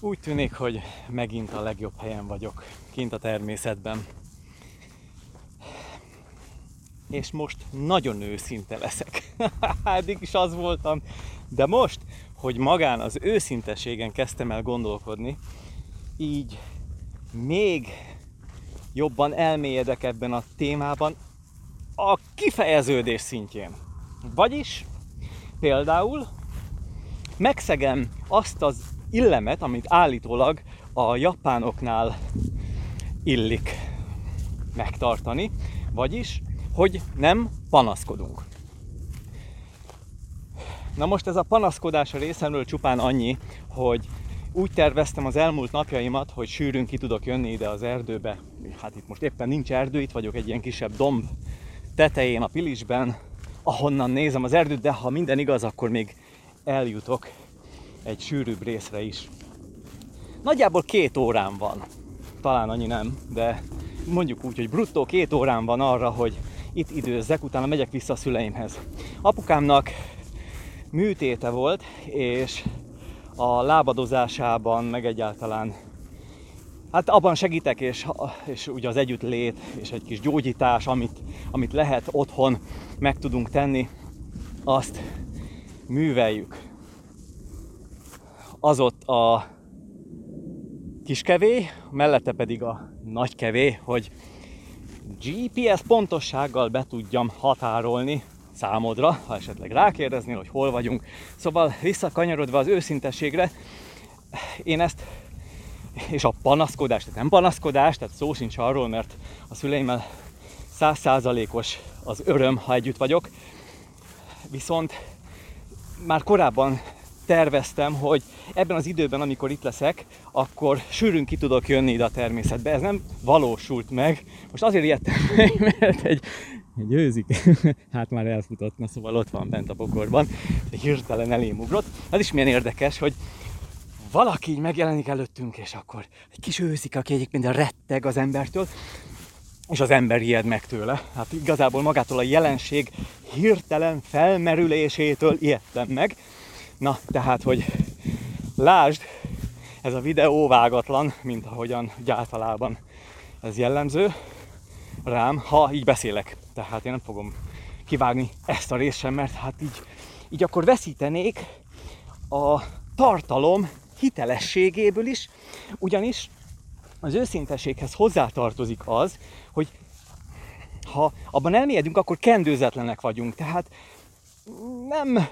Úgy tűnik, hogy megint a legjobb helyen vagyok, kint a természetben. És most nagyon őszinte leszek. Eddig is az voltam. De most, hogy magán az őszintességen kezdtem el gondolkodni, így még jobban elmélyedek ebben a témában a kifejeződés szintjén. Vagyis például megszegem azt az illemet, amit állítólag a japánoknál illik megtartani, vagyis, hogy nem panaszkodunk. Na most ez a panaszkodás a részemről csupán annyi, hogy úgy terveztem az elmúlt napjaimat, hogy sűrűn ki tudok jönni ide az erdőbe. Hát itt most éppen nincs erdő, itt vagyok egy ilyen kisebb domb tetején a Pilisben, ahonnan nézem az erdőt, de ha minden igaz, akkor még eljutok egy sűrűbb részre is. Nagyjából két órán van, talán annyi nem, de mondjuk úgy, hogy bruttó két órán van arra, hogy itt időzzek, utána megyek vissza a szüleimhez. Apukámnak műtéte volt, és a lábadozásában, meg egyáltalán Hát abban segítek, és, és ugye az együttlét, és egy kis gyógyítás, amit, amit lehet otthon meg tudunk tenni, azt műveljük. Az ott a kis kevé, mellette pedig a nagy kevé, hogy GPS pontossággal be tudjam határolni számodra, ha esetleg rákérdeznél, hogy hol vagyunk. Szóval visszakanyarodva az őszintességre, én ezt és a panaszkodás, tehát nem panaszkodás, tehát szó sincs arról, mert a szüleimmel százszázalékos az öröm, ha együtt vagyok. Viszont már korábban terveztem, hogy ebben az időben, amikor itt leszek, akkor sűrűn ki tudok jönni ide a természetbe. Ez nem valósult meg. Most azért ijedtem meg, mert egy, egy hát már elfutott, na szóval ott van bent a bokorban, hirtelen elém ugrott. Ez is milyen érdekes, hogy valaki így megjelenik előttünk, és akkor egy kis őzik, aki egyébként retteg az embertől, és az ember ijed meg tőle. Hát igazából magától a jelenség hirtelen felmerülésétől ijedtem meg. Na, tehát, hogy lásd, ez a videó vágatlan, mint ahogyan általában ez jellemző rám, ha így beszélek. Tehát én nem fogom kivágni ezt a részt mert hát így, így akkor veszítenék a tartalom hitelességéből is, ugyanis az őszinteséghez hozzátartozik az, hogy ha abban elmélyedünk, akkor kendőzetlenek vagyunk. Tehát nem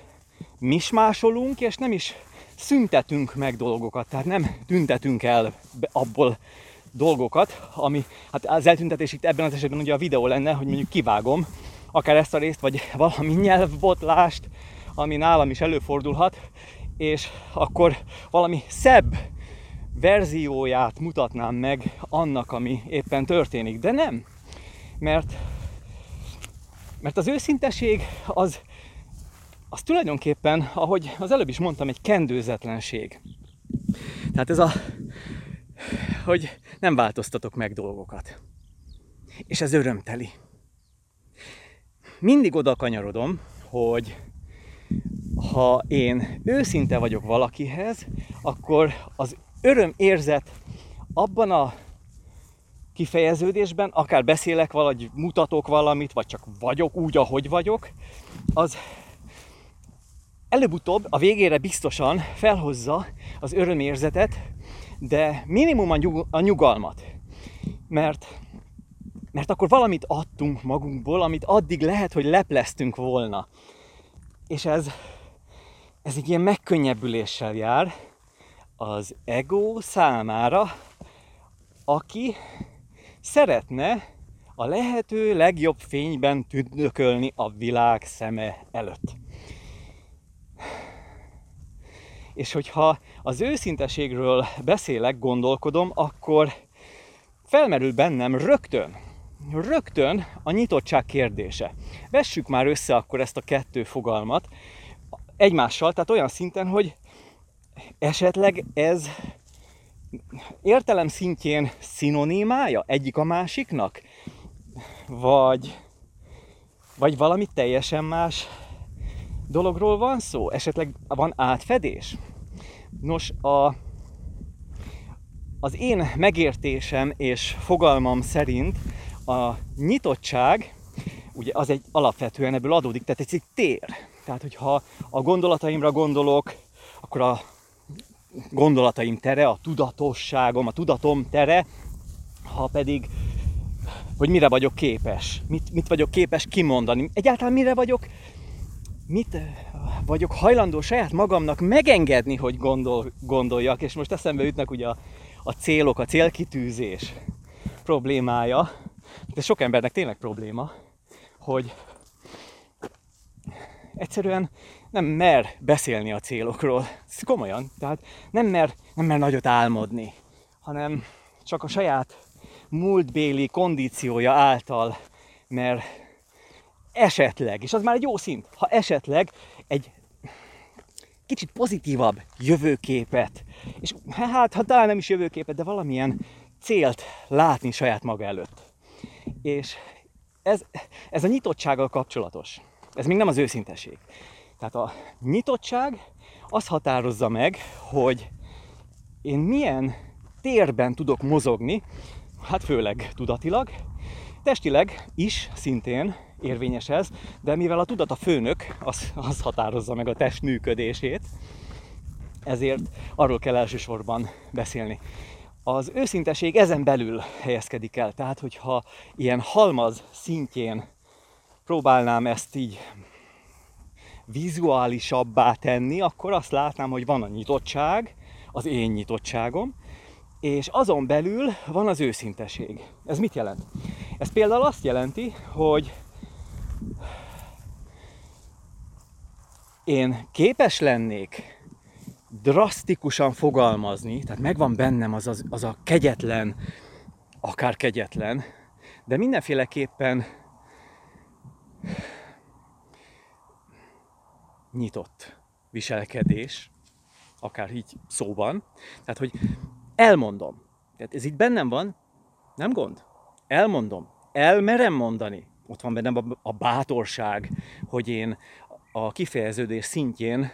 mismásolunk, és nem is szüntetünk meg dolgokat, tehát nem tüntetünk el abból dolgokat, ami, hát az eltüntetés itt ebben az esetben ugye a videó lenne, hogy mondjuk kivágom akár ezt a részt, vagy valami nyelvbotlást, ami nálam is előfordulhat, és akkor valami szebb verzióját mutatnám meg annak, ami éppen történik. De nem, mert, mert az őszinteség az, az tulajdonképpen, ahogy az előbb is mondtam, egy kendőzetlenség. Tehát ez a, hogy nem változtatok meg dolgokat. És ez örömteli. Mindig oda kanyarodom, hogy ha én őszinte vagyok valakihez, akkor az öröm érzet abban a kifejeződésben, akár beszélek valahogy, mutatok valamit, vagy csak vagyok úgy, ahogy vagyok, az előbb-utóbb a végére biztosan felhozza az örömérzetet, de minimum a, nyug- a nyugalmat. Mert, mert akkor valamit adtunk magunkból, amit addig lehet, hogy lepleztünk volna. És ez ez egy ilyen megkönnyebbüléssel jár az ego számára, aki szeretne a lehető legjobb fényben tündökölni a világ szeme előtt. És hogyha az őszinteségről beszélek, gondolkodom, akkor felmerül bennem rögtön, rögtön a nyitottság kérdése. Vessük már össze akkor ezt a kettő fogalmat, egymással, tehát olyan szinten, hogy esetleg ez értelem szintjén szinonimája egyik a másiknak? Vagy, vagy valami teljesen más dologról van szó? Esetleg van átfedés? Nos, a az én megértésem és fogalmam szerint a nyitottság, ugye az egy alapvetően ebből adódik, tehát ez egy tér. Tehát, hogyha a gondolataimra gondolok, akkor a gondolataim tere, a tudatosságom, a tudatom tere, ha pedig, hogy mire vagyok képes, mit, mit vagyok képes kimondani, egyáltalán mire vagyok, mit vagyok hajlandó saját magamnak megengedni, hogy gondol, gondoljak, és most eszembe ütnek ugye a, a célok, a célkitűzés problémája, de sok embernek tényleg probléma, hogy egyszerűen nem mer beszélni a célokról. Ez komolyan. Tehát nem mer, nem mer nagyot álmodni, hanem csak a saját múltbéli kondíciója által mer esetleg, és az már egy jó szint, ha esetleg egy kicsit pozitívabb jövőképet, és hát ha talán nem is jövőképet, de valamilyen célt látni saját maga előtt. És ez, ez a nyitottsággal kapcsolatos. Ez még nem az őszinteség. Tehát a nyitottság az határozza meg, hogy én milyen térben tudok mozogni, hát főleg tudatilag, testileg is szintén érvényes ez, de mivel a tudat a főnök, az, az határozza meg a test működését, ezért arról kell elsősorban beszélni. Az őszinteség ezen belül helyezkedik el, tehát hogyha ilyen halmaz szintjén próbálnám ezt így vizuálisabbá tenni, akkor azt látnám, hogy van a nyitottság, az én nyitottságom, és azon belül van az őszinteség. Ez mit jelent? Ez például azt jelenti, hogy én képes lennék drasztikusan fogalmazni, tehát megvan bennem az, az, az a kegyetlen, akár kegyetlen, de mindenféleképpen nyitott viselkedés, akár így szóban. Tehát, hogy elmondom. Tehát ez itt bennem van, nem gond. Elmondom. Elmerem mondani. Ott van bennem a bátorság, hogy én a kifejeződés szintjén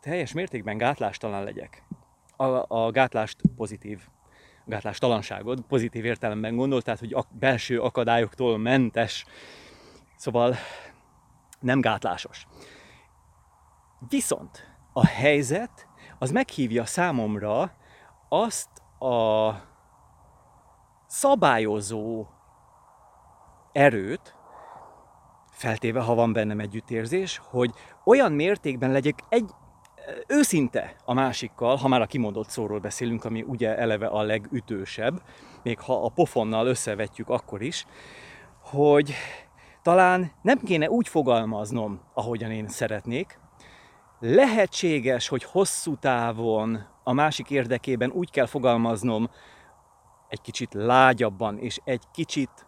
teljes mértékben gátlástalan legyek. A, a gátlást pozitív, a gátlástalanságot pozitív értelemben gondol, tehát hogy a belső akadályoktól mentes. Szóval nem gátlásos. Viszont a helyzet az meghívja számomra azt a szabályozó erőt, feltéve, ha van bennem együttérzés, hogy olyan mértékben legyek egy őszinte a másikkal, ha már a kimondott szóról beszélünk, ami ugye eleve a legütősebb, még ha a pofonnal összevetjük akkor is, hogy talán nem kéne úgy fogalmaznom, ahogyan én szeretnék. Lehetséges, hogy hosszú távon a másik érdekében úgy kell fogalmaznom, egy kicsit lágyabban és egy kicsit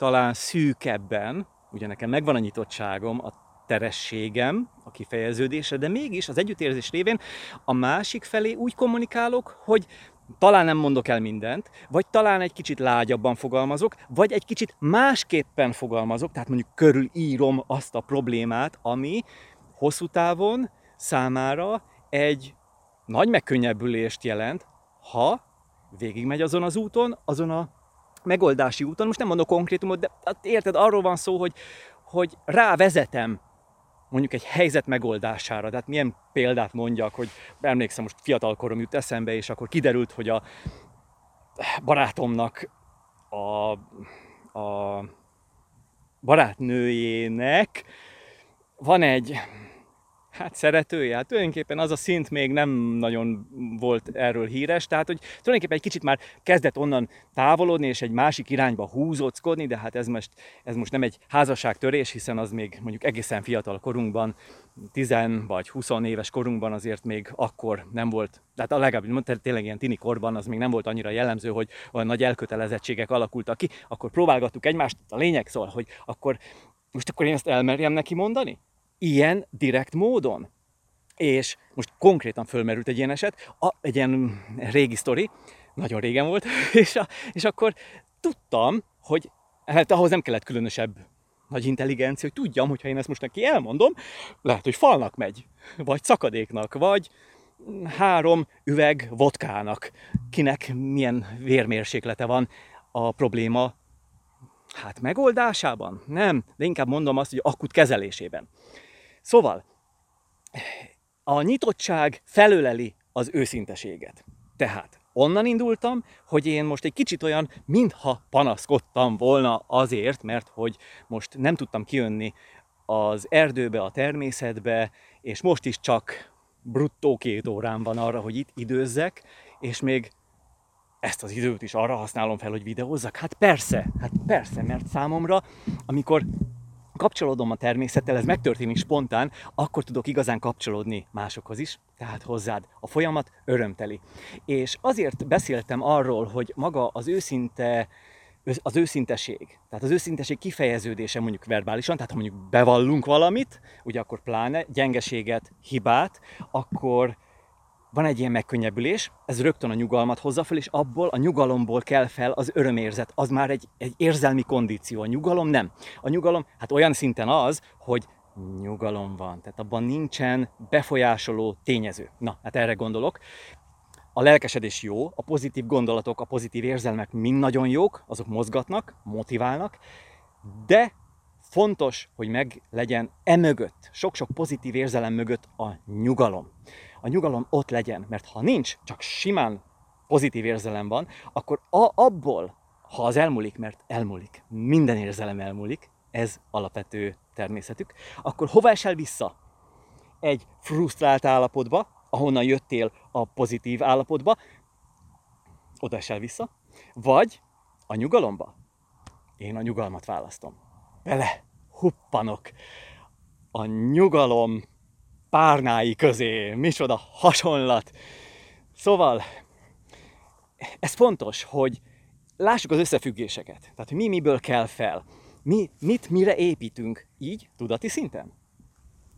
talán szűkebben, ugye nekem megvan a nyitottságom, a terességem, a kifejeződése, de mégis az együttérzés révén a másik felé úgy kommunikálok, hogy talán nem mondok el mindent, vagy talán egy kicsit lágyabban fogalmazok, vagy egy kicsit másképpen fogalmazok, tehát mondjuk körülírom azt a problémát, ami hosszú távon számára egy nagy megkönnyebbülést jelent, ha végigmegy azon az úton, azon a megoldási úton. Most nem mondok konkrétumot, de hát érted, arról van szó, hogy, hogy rávezetem mondjuk egy helyzet megoldására. Tehát milyen példát mondjak, hogy emlékszem, most fiatalkorom jut eszembe, és akkor kiderült, hogy a barátomnak a, a barátnőjének van egy hát szeretője, hát tulajdonképpen az a szint még nem nagyon volt erről híres, tehát hogy tulajdonképpen egy kicsit már kezdett onnan távolodni, és egy másik irányba húzóckodni, de hát ez most, ez most nem egy házasságtörés, hiszen az még mondjuk egészen fiatal korunkban, 10 vagy 20 éves korunkban azért még akkor nem volt, tehát a legalább tényleg ilyen tini korban az még nem volt annyira jellemző, hogy olyan nagy elkötelezettségek alakultak ki, akkor próbálgattuk egymást, a lényeg szól, hogy akkor most akkor én ezt elmerjem neki mondani? Ilyen direkt módon. És most konkrétan fölmerült egy ilyen eset, a, egy ilyen régi sztori, nagyon régen volt, és, a, és akkor tudtam, hogy hát ahhoz nem kellett különösebb nagy intelligencia, hogy tudjam, hogy ha én ezt most neki elmondom, lehet, hogy falnak megy, vagy szakadéknak, vagy három üveg vodkának. Kinek milyen vérmérséklete van a probléma hát megoldásában? Nem, de inkább mondom azt, hogy akut kezelésében. Szóval, a nyitottság felöleli az őszinteséget. Tehát onnan indultam, hogy én most egy kicsit olyan, mintha panaszkodtam volna azért, mert hogy most nem tudtam kijönni az erdőbe, a természetbe, és most is csak bruttó két órán van arra, hogy itt időzzek, és még ezt az időt is arra használom fel, hogy videózzak? Hát persze, hát persze, mert számomra, amikor kapcsolódom a természettel, ez megtörténik spontán, akkor tudok igazán kapcsolódni másokhoz is, tehát hozzád. A folyamat örömteli. És azért beszéltem arról, hogy maga az őszinte az őszinteség. Tehát az őszinteség kifejeződése mondjuk verbálisan, tehát ha mondjuk bevallunk valamit, ugye akkor pláne gyengeséget, hibát, akkor van egy ilyen megkönnyebbülés, ez rögtön a nyugalmat hozza fel, és abból a nyugalomból kell fel az örömérzet. Az már egy, egy érzelmi kondíció. A nyugalom nem. A nyugalom, hát olyan szinten az, hogy nyugalom van. Tehát abban nincsen befolyásoló tényező. Na, hát erre gondolok. A lelkesedés jó, a pozitív gondolatok, a pozitív érzelmek mind nagyon jók, azok mozgatnak, motiválnak, de fontos, hogy meg legyen emögött, sok-sok pozitív érzelem mögött a nyugalom. A nyugalom ott legyen, mert ha nincs, csak simán pozitív érzelem van, akkor a, abból, ha az elmúlik, mert elmúlik, minden érzelem elmúlik, ez alapvető természetük, akkor hova esel vissza? Egy frusztrált állapotba, ahonnan jöttél a pozitív állapotba, oda esel vissza, vagy a nyugalomba. Én a nyugalmat választom. Bele huppanok a nyugalom párnái közé. Micsoda hasonlat. Szóval, ez fontos, hogy lássuk az összefüggéseket. Tehát mi miből kell fel. Mi mit mire építünk így, tudati szinten.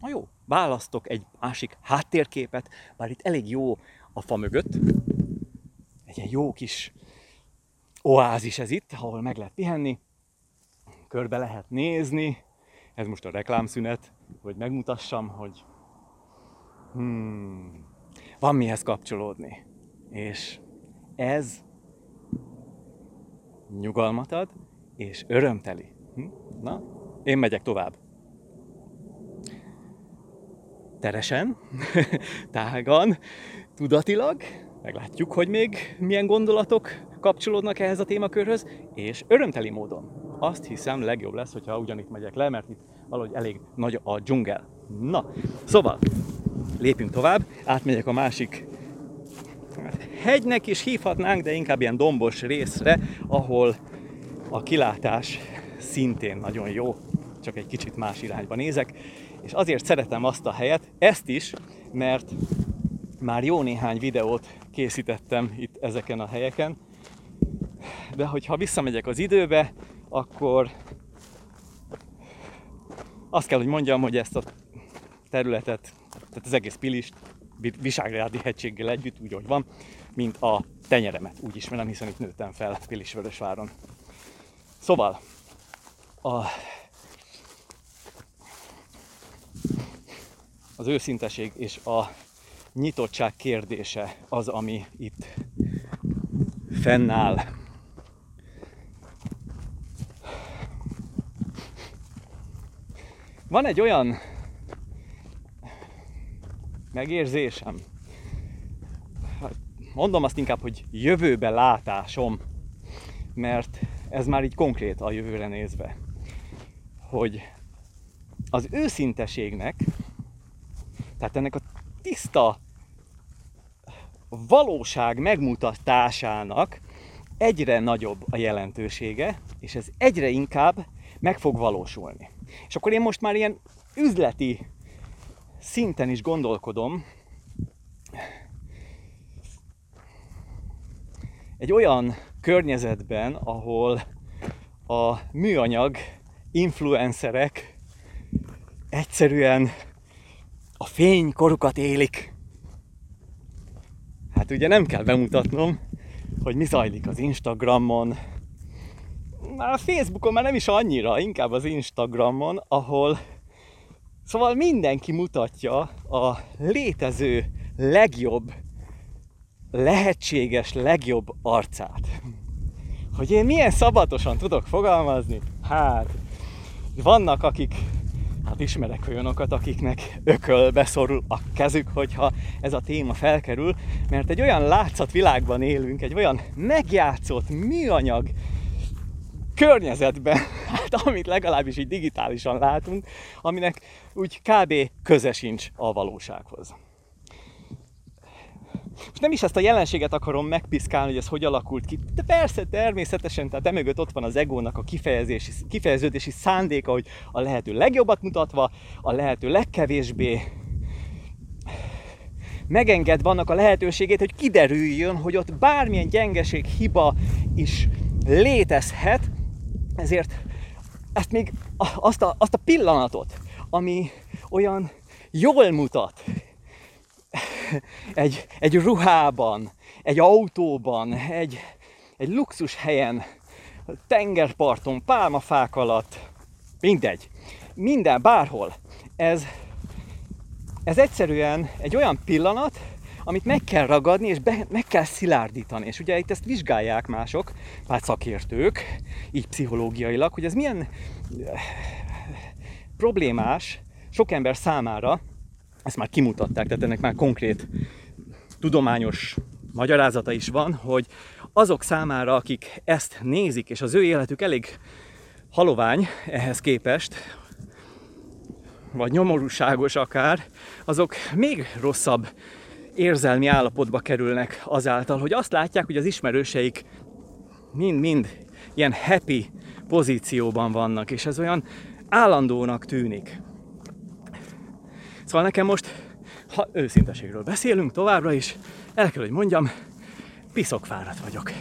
Na jó, választok egy másik háttérképet, bár itt elég jó a fa mögött. Egy ilyen jó kis oázis ez itt, ahol meg lehet pihenni, körbe lehet nézni. Ez most a reklámszünet, hogy megmutassam, hogy hmm, van mihez kapcsolódni. És ez nyugalmat ad, és örömteli. Hm? Na, én megyek tovább. Teresen, tágan, tudatilag, meglátjuk, hogy még milyen gondolatok kapcsolódnak ehhez a témakörhöz, és örömteli módon. Azt hiszem legjobb lesz, hogyha ugyanitt megyek le, mert itt valahogy elég nagy a dzsungel. Na, szóval, lépjünk tovább, átmegyek a másik hát, hegynek is hívhatnánk, de inkább ilyen dombos részre, ahol a kilátás szintén nagyon jó, csak egy kicsit más irányba nézek, és azért szeretem azt a helyet, ezt is, mert már jó néhány videót készítettem itt ezeken a helyeken, de hogyha visszamegyek az időbe, akkor azt kell, hogy mondjam, hogy ezt a területet tehát az egész Pilist, Visegrádi hegységgel együtt, úgy, hogy van, mint a tenyeremet, úgy ismerem, hiszen itt nőttem fel Pilisvörösváron. Szóval, a, az őszinteség és a nyitottság kérdése az, ami itt fennáll. Van egy olyan megérzésem. Hát, mondom azt inkább, hogy jövőbe látásom, mert ez már így konkrét a jövőre nézve, hogy az őszinteségnek, tehát ennek a tiszta valóság megmutatásának egyre nagyobb a jelentősége, és ez egyre inkább meg fog valósulni. És akkor én most már ilyen üzleti szinten is gondolkodom, egy olyan környezetben, ahol a műanyag influencerek egyszerűen a fénykorukat élik. Hát ugye nem kell bemutatnom, hogy mi zajlik az Instagramon, már a Facebookon már nem is annyira, inkább az Instagramon, ahol Szóval mindenki mutatja a létező legjobb, lehetséges legjobb arcát. Hogy én milyen szabatosan tudok fogalmazni? Hát, vannak, akik hát ismerek olyanokat, akiknek ökölbe szorul a kezük, hogyha ez a téma felkerül, mert egy olyan látszatvilágban élünk, egy olyan megjátszott műanyag környezetben, hát amit legalábbis így digitálisan látunk, aminek úgy kb. köze sincs a valósághoz. Most nem is ezt a jelenséget akarom megpiszkálni, hogy ez hogy alakult ki. De persze, természetesen, tehát emögött ott van az egónak a kifejezési, kifejeződési szándéka, hogy a lehető legjobbat mutatva, a lehető legkevésbé megengedve annak a lehetőségét, hogy kiderüljön, hogy ott bármilyen gyengeség, hiba is létezhet, ezért ezt még azt a, azt a pillanatot, ami olyan jól mutat, egy, egy ruhában, egy autóban, egy, egy luxus helyen, tengerparton, pálmafák alatt, mindegy, minden, bárhol. Ez, ez egyszerűen egy olyan pillanat, amit meg kell ragadni, és be, meg kell szilárdítani. És ugye itt ezt vizsgálják mások, pár szakértők, így pszichológiailag, hogy ez milyen eh, problémás sok ember számára, ezt már kimutatták, tehát ennek már konkrét tudományos magyarázata is van, hogy azok számára, akik ezt nézik, és az ő életük elég halovány ehhez képest, vagy nyomorúságos akár, azok még rosszabb érzelmi állapotba kerülnek azáltal, hogy azt látják, hogy az ismerőseik mind-mind ilyen happy pozícióban vannak, és ez olyan állandónak tűnik. Szóval nekem most, ha őszinteségről beszélünk továbbra is, el kell, hogy mondjam, piszok fáradt vagyok.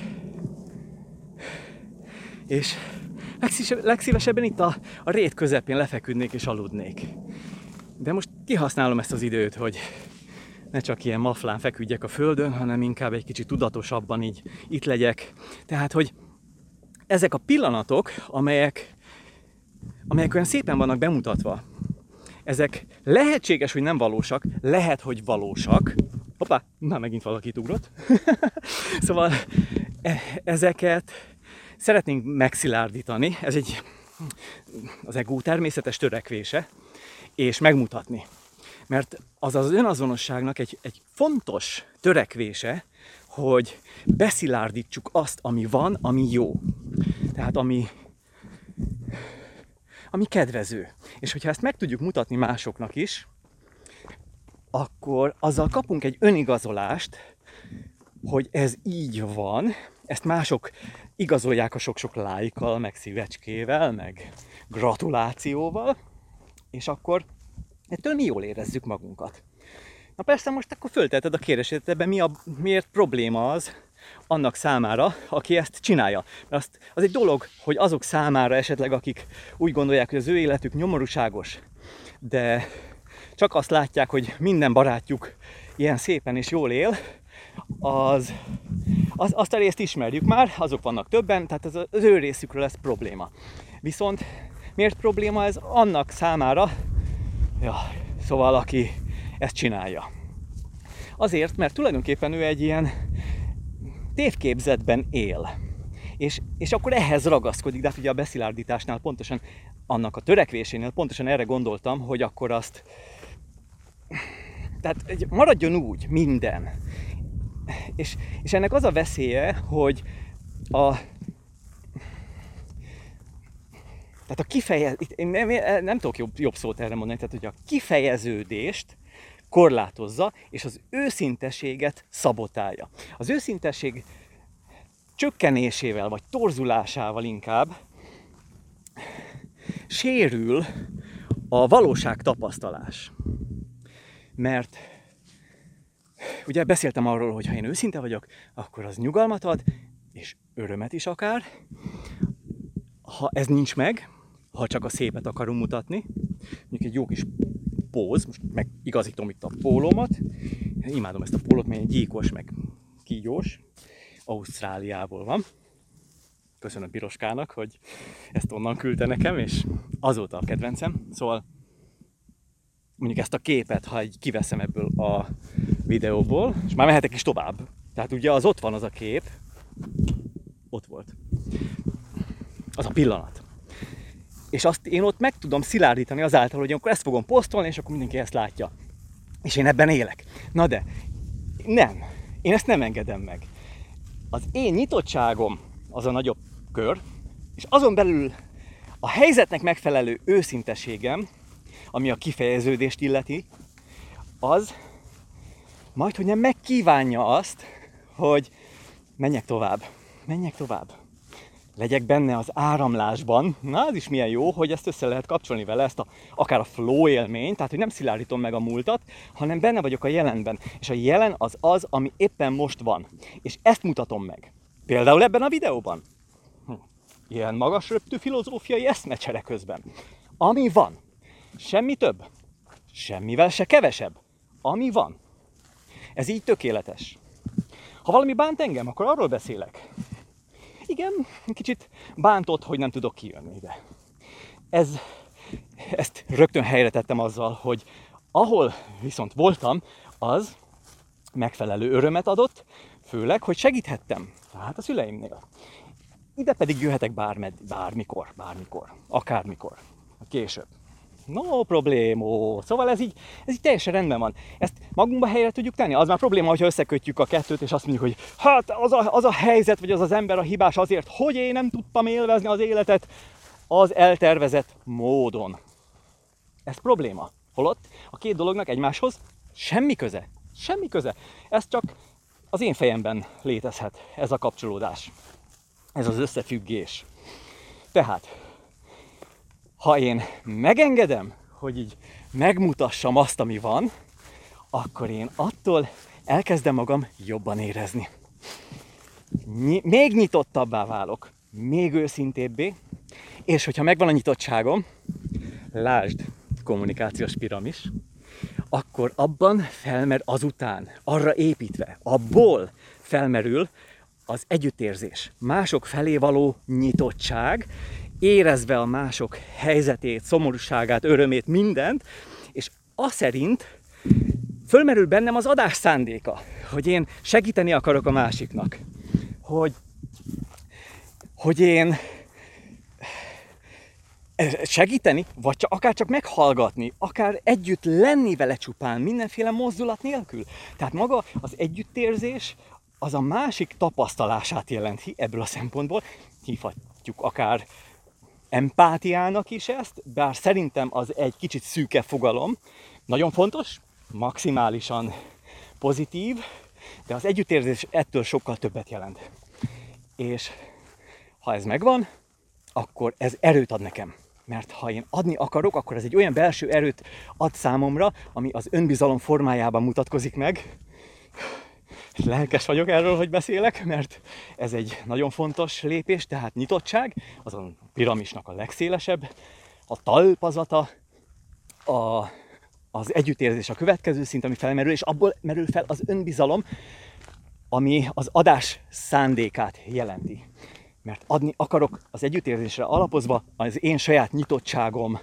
És legszívesebben itt a, a rét közepén lefeküdnék és aludnék. De most kihasználom ezt az időt, hogy ne csak ilyen maflán feküdjek a földön, hanem inkább egy kicsit tudatosabban így itt legyek. Tehát, hogy ezek a pillanatok, amelyek, amelyek olyan szépen vannak bemutatva, ezek lehetséges, hogy nem valósak, lehet, hogy valósak. Hoppá, már megint valaki ugrott. szóval e, ezeket szeretnénk megszilárdítani, ez egy az ego természetes törekvése, és megmutatni. Mert az az önazonosságnak egy, egy fontos törekvése, hogy beszilárdítsuk azt, ami van, ami jó. Tehát ami, ami kedvező. És hogyha ezt meg tudjuk mutatni másoknak is, akkor azzal kapunk egy önigazolást, hogy ez így van, ezt mások igazolják a sok-sok lájkkal, meg szívecskével, meg gratulációval, és akkor ettől mi jól érezzük magunkat. Na persze most akkor fölteted a kérdését, ebben mi a, miért probléma az annak számára, aki ezt csinálja. Mert azt, az egy dolog, hogy azok számára esetleg, akik úgy gondolják, hogy az ő életük nyomorúságos, de csak azt látják, hogy minden barátjuk ilyen szépen és jól él, az, az, azt a részt ismerjük már, azok vannak többen, tehát az, az ő részükről ez probléma. Viszont miért probléma ez annak számára, ja, szóval aki ezt csinálja. Azért, mert tulajdonképpen ő egy ilyen tévképzetben él. És, és akkor ehhez ragaszkodik, de hát ugye a beszilárdításnál pontosan annak a törekvésénél pontosan erre gondoltam, hogy akkor azt tehát maradjon úgy minden. És, és ennek az a veszélye, hogy a tehát a kifejez... Nem, nem tudok jobb, jobb szót erre mondani, tehát hogy a kifejeződést korlátozza, és az őszinteséget szabotálja. Az őszinteség csökkenésével, vagy torzulásával inkább sérül a valóság tapasztalás. Mert ugye beszéltem arról, hogy ha én őszinte vagyok, akkor az nyugalmat ad, és örömet is akár. Ha ez nincs meg, ha csak a szépet akarom mutatni, mondjuk egy jó kis póz, most meg igazítom itt a pólómat, imádom ezt a pólót, mert egy gyíkos, meg kígyós, Ausztráliából van. Köszönöm Piroskának, hogy ezt onnan küldte nekem, és azóta a kedvencem. Szóval mondjuk ezt a képet, ha egy kiveszem ebből a videóból, és már mehetek is tovább. Tehát ugye az ott van az a kép, ott volt. Az a pillanat. És azt én ott meg tudom szilárdítani azáltal, hogy akkor ezt fogom posztolni, és akkor mindenki ezt látja. És én ebben élek. Na de, nem. Én ezt nem engedem meg. Az én nyitottságom az a nagyobb kör, és azon belül a helyzetnek megfelelő őszinteségem, ami a kifejeződést illeti, az majd, hogy nem megkívánja azt, hogy menjek tovább, menjek tovább. Legyek benne az áramlásban. Na, az is milyen jó, hogy ezt össze lehet kapcsolni vele, ezt a, akár a flow élményt, tehát hogy nem szilárdítom meg a múltat, hanem benne vagyok a jelenben. És a jelen az az, ami éppen most van. És ezt mutatom meg. Például ebben a videóban. Hm. Ilyen magas röptű filozófiai eszmecsere közben. Ami van. Semmi több. Semmivel se kevesebb. Ami van. Ez így tökéletes. Ha valami bánt engem, akkor arról beszélek. Igen, kicsit bántott, hogy nem tudok kijönni ide. Ez, ezt rögtön helyre tettem azzal, hogy ahol viszont voltam, az megfelelő örömet adott, főleg, hogy segíthettem. Tehát a szüleimnél. Ide pedig jöhetek bármed, bármikor, bármikor, akármikor, később. No problémó. Szóval ez így, ez így teljesen rendben van. Ezt magunkba helyre tudjuk tenni? Az már probléma, hogyha összekötjük a kettőt, és azt mondjuk, hogy hát az a, az a helyzet, vagy az az ember a hibás azért, hogy én nem tudtam élvezni az életet az eltervezett módon. Ez probléma. Holott a két dolognak egymáshoz semmi köze. Semmi köze. Ez csak az én fejemben létezhet, ez a kapcsolódás. Ez az összefüggés. Tehát ha én megengedem, hogy így megmutassam azt, ami van, akkor én attól elkezdem magam jobban érezni. Még nyitottabbá válok, még őszintébbé, és hogyha megvan a nyitottságom, lásd, kommunikációs piramis, akkor abban felmer azután, arra építve, abból felmerül az együttérzés, mások felé való nyitottság, érezve a mások helyzetét, szomorúságát, örömét, mindent, és az szerint fölmerül bennem az adás szándéka, hogy én segíteni akarok a másiknak, hogy, hogy én segíteni, vagy csak, akár csak meghallgatni, akár együtt lenni vele csupán, mindenféle mozdulat nélkül. Tehát maga az együttérzés az a másik tapasztalását jelenti ebből a szempontból, hívhatjuk akár empátiának is ezt, bár szerintem az egy kicsit szűke fogalom. Nagyon fontos, maximálisan pozitív, de az együttérzés ettől sokkal többet jelent. És ha ez megvan, akkor ez erőt ad nekem. Mert ha én adni akarok, akkor ez egy olyan belső erőt ad számomra, ami az önbizalom formájában mutatkozik meg, lelkes vagyok erről, hogy beszélek, mert ez egy nagyon fontos lépés, tehát nyitottság, az a piramisnak a legszélesebb, a talpazata, a, az együttérzés a következő szint, ami felmerül, és abból merül fel az önbizalom, ami az adás szándékát jelenti. Mert adni akarok az együttérzésre alapozva az én saját nyitottságom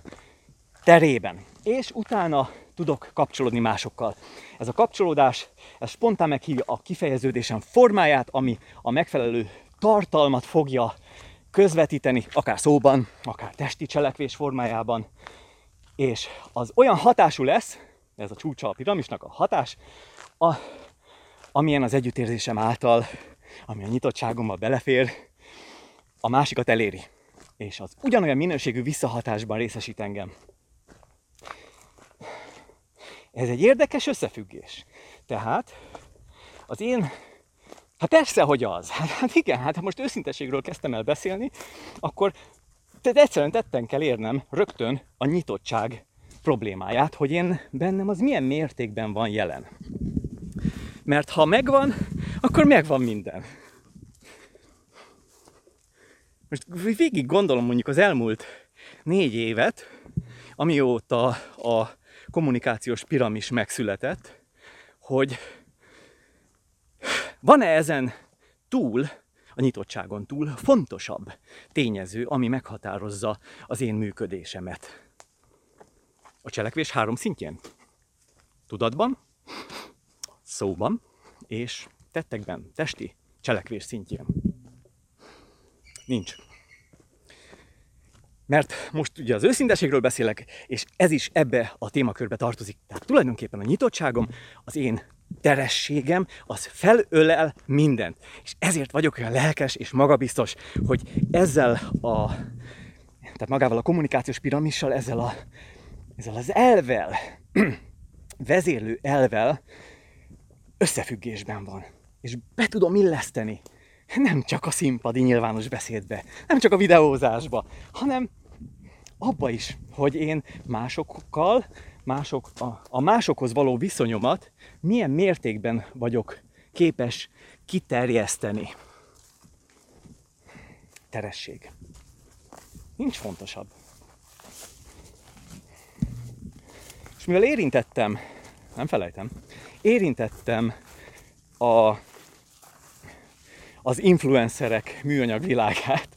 terében. És utána tudok kapcsolódni másokkal. Ez a kapcsolódás, ez spontán meghívja a kifejeződésem formáját, ami a megfelelő tartalmat fogja közvetíteni, akár szóban, akár testi cselekvés formájában, és az olyan hatású lesz, ez a csúcsa a piramisnak a hatás, a, amilyen az együttérzésem által, ami a nyitottságommal belefér, a másikat eléri. És az ugyanolyan minőségű visszahatásban részesít engem. Ez egy érdekes összefüggés. Tehát az én Hát persze, hogy az. Hát, hát igen, hát ha most őszinteségről kezdtem el beszélni, akkor tehát egyszerűen tetten kell érnem rögtön a nyitottság problémáját, hogy én bennem az milyen mértékben van jelen. Mert ha megvan, akkor megvan minden. Most végig gondolom mondjuk az elmúlt négy évet, amióta a kommunikációs piramis megszületett, hogy van-e ezen túl, a nyitottságon túl fontosabb tényező, ami meghatározza az én működésemet? A cselekvés három szintjén. Tudatban, szóban és tettekben, testi cselekvés szintjén. Nincs. Mert most ugye az őszinteségről beszélek, és ez is ebbe a témakörbe tartozik. Tehát tulajdonképpen a nyitottságom, az én terességem, az felölel mindent. És ezért vagyok olyan lelkes és magabiztos, hogy ezzel a, tehát magával a kommunikációs piramissal, ezzel, a, ezzel az elvel, vezérlő elvel összefüggésben van. És be tudom illeszteni nem csak a színpadi nyilvános beszédbe, nem csak a videózásba, hanem abba is, hogy én másokkal, mások, a, a másokhoz való viszonyomat milyen mértékben vagyok képes kiterjeszteni. Teresség. Nincs fontosabb. És mivel érintettem, nem felejtem, érintettem a, az influencerek műanyag világát,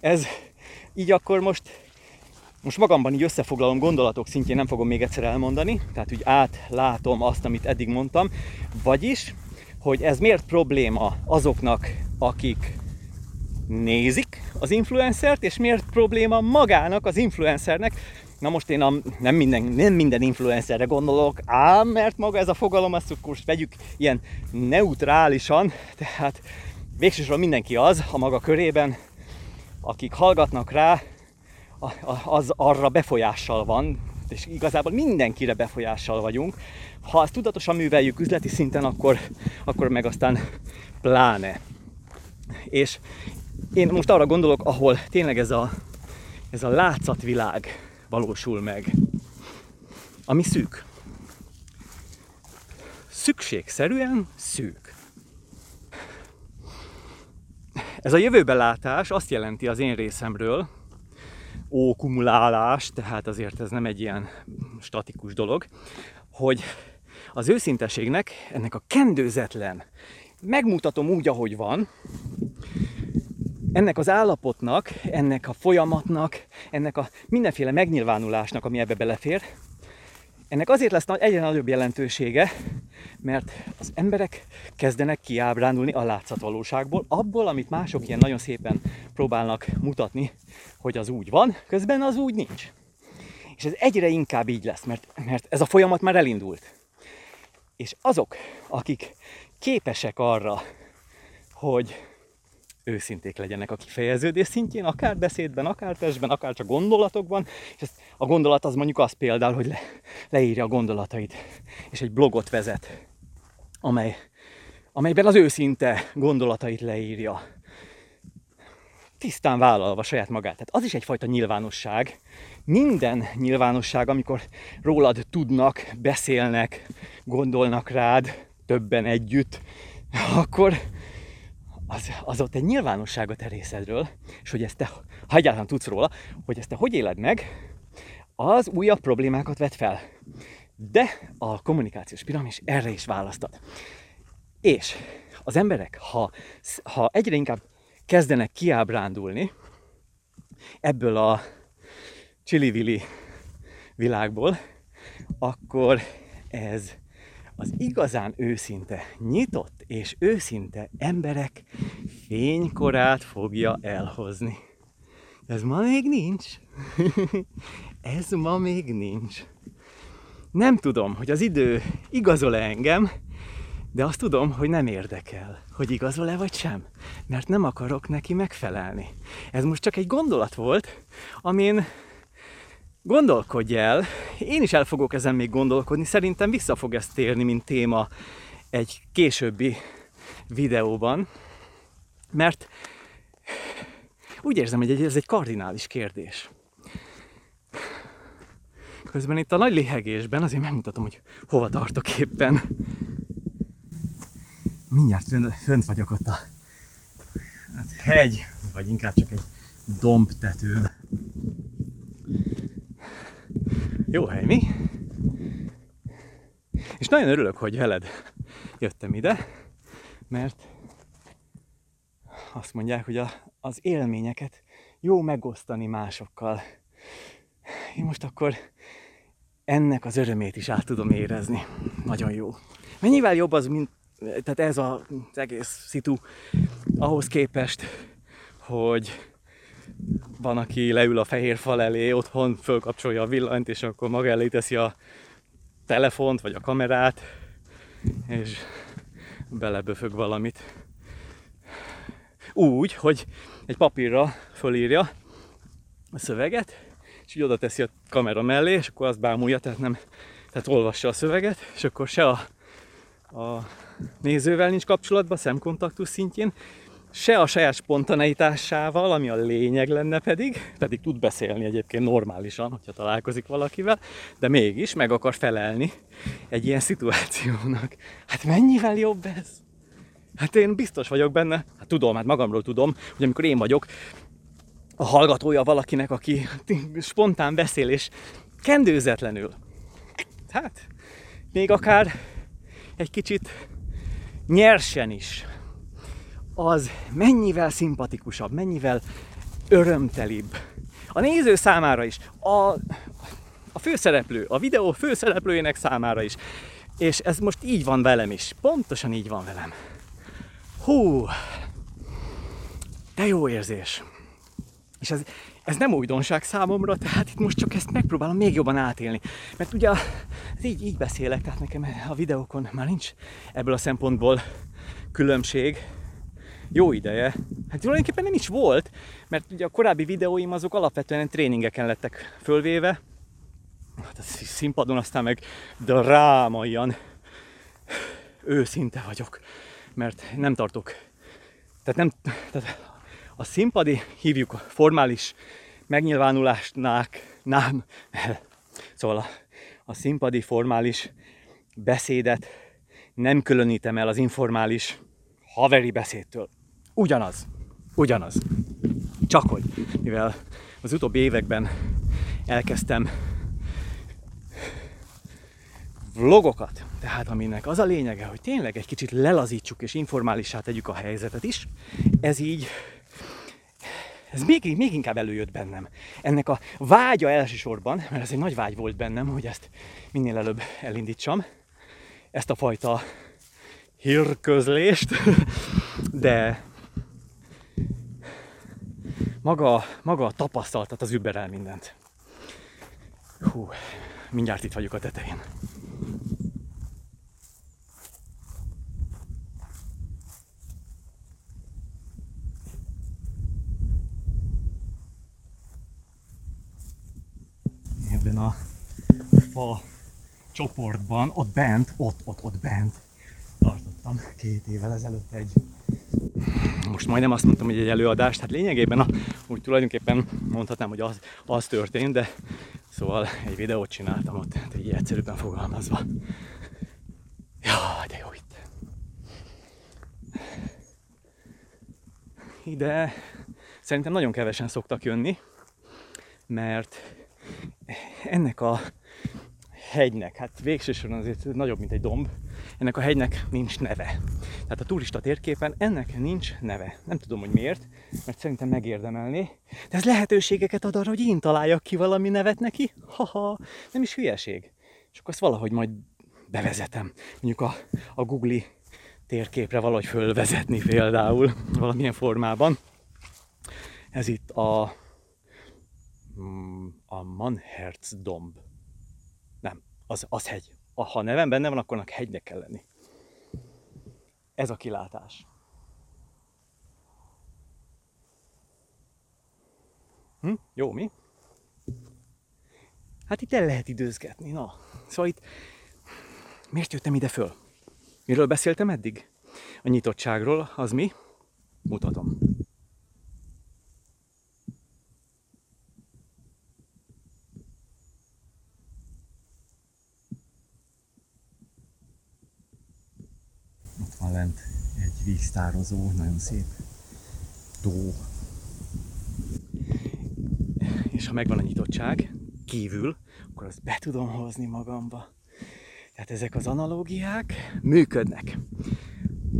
ez így akkor most most magamban így összefoglalom gondolatok szintjén, nem fogom még egyszer elmondani, tehát úgy átlátom azt, amit eddig mondtam, vagyis, hogy ez miért probléma azoknak, akik nézik az influencert, és miért probléma magának, az influencernek. Na most én a, nem, minden, nem minden influencerre gondolok, ám mert maga ez a fogalom, ezt akkor vegyük ilyen neutrálisan, tehát végsősorban mindenki az a maga körében, akik hallgatnak rá, az arra befolyással van, és igazából mindenkire befolyással vagyunk. Ha ezt tudatosan műveljük üzleti szinten, akkor, akkor meg aztán pláne. És én most arra gondolok, ahol tényleg ez a, ez a látszatvilág valósul meg, ami szűk. Szükségszerűen szűk. Ez a jövőbelátás azt jelenti az én részemről, ókumulálás, tehát azért ez nem egy ilyen statikus dolog, hogy az őszinteségnek, ennek a kendőzetlen, megmutatom úgy, ahogy van, ennek az állapotnak, ennek a folyamatnak, ennek a mindenféle megnyilvánulásnak, ami ebbe belefér, ennek azért lesz egyre nagyobb jelentősége, mert az emberek kezdenek kiábrándulni a látszatvalóságból, abból, amit mások ilyen nagyon szépen próbálnak mutatni, hogy az úgy van, közben az úgy nincs. És ez egyre inkább így lesz, mert, mert ez a folyamat már elindult. És azok, akik képesek arra, hogy őszinték legyenek a kifejeződés szintjén, akár beszédben, akár testben, akár csak gondolatokban, és ezt, a gondolat az mondjuk az például, hogy le, leírja a gondolatait, és egy blogot vezet, amely, amelyben az őszinte gondolatait leírja. Tisztán vállalva saját magát. Tehát az is egyfajta nyilvánosság. Minden nyilvánosság, amikor rólad tudnak, beszélnek, gondolnak rád, többen együtt, akkor, az, az ott egy nyilvánosság a terészedről, és hogy ezt te, ha egyáltalán tudsz róla, hogy ezt te hogy éled meg, az újabb problémákat vet fel. De a kommunikációs piramis erre is választad. És az emberek, ha, ha egyre inkább kezdenek kiábrándulni ebből a csili világból, akkor ez az igazán őszinte, nyitott és őszinte emberek fénykorát fogja elhozni. Ez ma még nincs. Ez ma még nincs. Nem tudom, hogy az idő igazol-e engem, de azt tudom, hogy nem érdekel, hogy igazol-e vagy sem, mert nem akarok neki megfelelni. Ez most csak egy gondolat volt, amin Gondolkodj el, én is el fogok ezen még gondolkodni, szerintem vissza fog ezt térni, mint téma egy későbbi videóban, mert úgy érzem, hogy ez egy kardinális kérdés. Közben itt a nagy léhegésben azért megmutatom, hogy hova tartok éppen. Mindjárt fönt vagyok ott a hát hegy, vagy inkább csak egy dombtetőn. Jó hely, mi? És nagyon örülök, hogy veled jöttem ide, mert azt mondják, hogy a, az élményeket jó megosztani másokkal. Én most akkor ennek az örömét is át tudom érezni. Nagyon jó. Mennyivel jobb az, mint tehát ez az egész szitu ahhoz képest, hogy van, aki leül a fehér fal elé, otthon fölkapcsolja a villanyt, és akkor maga elé teszi a telefont, vagy a kamerát, és beleböfög valamit. Úgy, hogy egy papírra fölírja a szöveget, és így oda teszi a kamera mellé, és akkor azt bámulja, tehát nem, tehát olvassa a szöveget, és akkor se a, a nézővel nincs kapcsolatban, szemkontaktus szintjén, se a saját spontaneitásával, ami a lényeg lenne pedig, pedig tud beszélni egyébként normálisan, hogyha találkozik valakivel, de mégis meg akar felelni egy ilyen szituációnak. Hát mennyivel jobb ez? Hát én biztos vagyok benne, hát tudom, hát magamról tudom, hogy amikor én vagyok a hallgatója valakinek, aki spontán beszél és kendőzetlenül, hát még akár egy kicsit nyersen is az mennyivel szimpatikusabb, mennyivel örömtelibb. A néző számára is, a, a főszereplő, a videó főszereplőjének számára is. És ez most így van velem is. Pontosan így van velem. Hú, de jó érzés. És ez, ez nem újdonság számomra, tehát itt most csak ezt megpróbálom még jobban átélni. Mert ugye így, így beszélek, tehát nekem a videókon már nincs ebből a szempontból különbség, jó ideje. Hát tulajdonképpen nem is volt, mert ugye a korábbi videóim azok alapvetően tréningeken lettek fölvéve. Hát a színpadon aztán meg drámaian őszinte vagyok, mert nem tartok. Tehát nem, tehát a színpadi hívjuk a formális megnyilvánulásnak, nem, szóval a, a színpadi formális beszédet nem különítem el az informális haveri beszédtől. Ugyanaz. Ugyanaz. Csak hogy, mivel az utóbbi években elkezdtem vlogokat, tehát aminek az a lényege, hogy tényleg egy kicsit lelazítsuk és informálissá tegyük a helyzetet is, ez így ez még, még inkább előjött bennem. Ennek a vágya elsősorban, mert ez egy nagy vágy volt bennem, hogy ezt minél előbb elindítsam, ezt a fajta hírközlést, de maga, maga a tapasztaltat az überel mindent. Hú, mindjárt itt vagyok a tetején. Ebben a fa csoportban, ott bent, ott, ott, ott bent tartottam két évvel ezelőtt egy most majdnem azt mondtam, hogy egy előadást, hát lényegében a, úgy tulajdonképpen mondhatnám, hogy az, az történt, de szóval egy videót csináltam ott, hát így egyszerűbben fogalmazva. Ja, de jó itt. Ide szerintem nagyon kevesen szoktak jönni, mert ennek a hegynek, hát végsősorban azért nagyobb, mint egy domb, ennek a hegynek nincs neve. Tehát a turista térképen ennek nincs neve. Nem tudom, hogy miért, mert szerintem megérdemelné. De ez lehetőségeket ad arra, hogy én találjak ki valami nevet neki. Haha, nem is hülyeség. És akkor ezt valahogy majd bevezetem. Mondjuk a, a Google térképre valahogy fölvezetni például valamilyen formában. Ez itt a, mm, a Manherz domb. Nem, az, az hegy ha nevem benne van, akkor annak hegynek kell lenni. Ez a kilátás. Hm? Jó, mi? Hát itt el lehet időzgetni, na. Szóval itt... Miért jöttem ide föl? Miről beszéltem eddig? A nyitottságról, az mi? Mutatom. van lent egy víztározó, nagyon szép tó. És ha megvan a nyitottság kívül, akkor azt be tudom hozni magamba. Tehát ezek az analógiák működnek.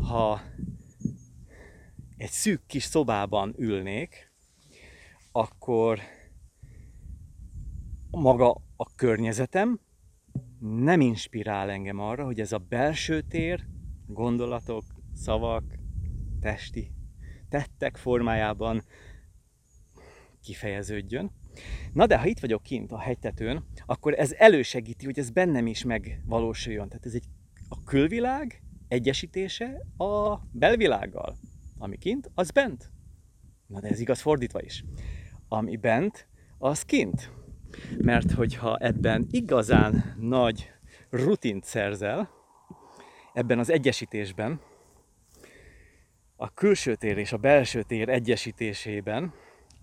Ha egy szűk kis szobában ülnék, akkor maga a környezetem nem inspirál engem arra, hogy ez a belső tér, gondolatok, szavak, testi tettek formájában kifejeződjön. Na de ha itt vagyok kint a hegytetőn, akkor ez elősegíti, hogy ez bennem is megvalósuljon. Tehát ez egy a külvilág egyesítése a belvilággal. Ami kint, az bent. Na de ez igaz fordítva is. Ami bent, az kint. Mert hogyha ebben igazán nagy rutint szerzel, ebben az egyesítésben, a külső tér és a belső tér egyesítésében,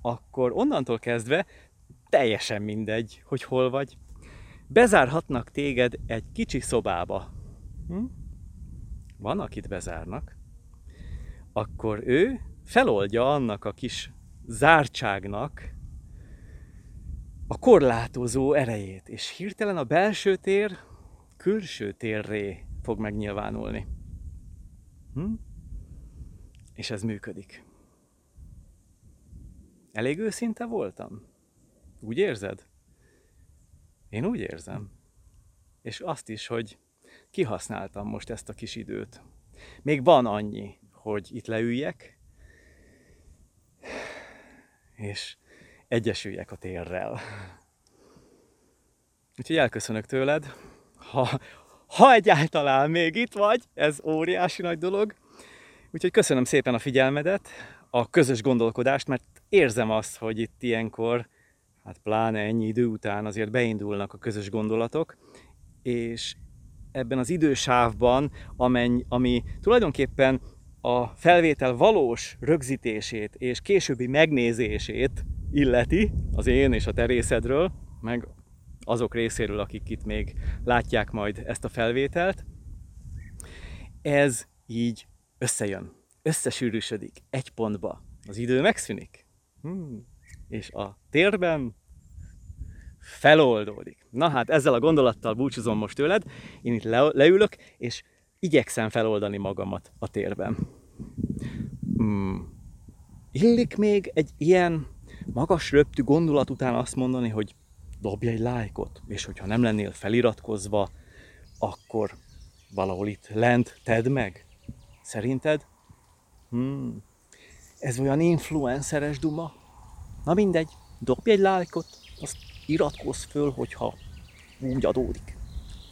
akkor onnantól kezdve teljesen mindegy, hogy hol vagy. Bezárhatnak téged egy kicsi szobába. Hm? Van, akit bezárnak. Akkor ő feloldja annak a kis zártságnak a korlátozó erejét, és hirtelen a belső tér külső térré fog megnyilvánulni. Hm? És ez működik. Elég őszinte voltam? Úgy érzed? Én úgy érzem. És azt is, hogy kihasználtam most ezt a kis időt. Még van annyi, hogy itt leüljek, és egyesüljek a térrel. Úgyhogy elköszönök tőled. Ha, ha egyáltalán még itt vagy, ez óriási nagy dolog. Úgyhogy köszönöm szépen a figyelmedet, a közös gondolkodást, mert érzem azt, hogy itt ilyenkor, hát pláne ennyi idő után azért beindulnak a közös gondolatok, és ebben az idősávban, amennyi, ami tulajdonképpen a felvétel valós rögzítését és későbbi megnézését illeti az én és a terészedről, meg azok részéről, akik itt még látják majd ezt a felvételt, ez így összejön, összesűrűsödik egy pontba. Az idő megszűnik, hmm. és a térben feloldódik. Na hát ezzel a gondolattal búcsúzom most tőled, én itt le- leülök, és igyekszem feloldani magamat a térben. Hmm. Illik még egy ilyen magas röptű gondolat után azt mondani, hogy dobj egy lájkot, és hogyha nem lennél feliratkozva, akkor valahol itt lent tedd meg? Szerinted? Hmm. Ez olyan influenceres duma? Na mindegy, dobj egy lájkot, azt iratkozz föl, hogyha úgy adódik.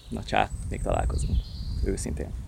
Na csá, még találkozunk. Őszintén.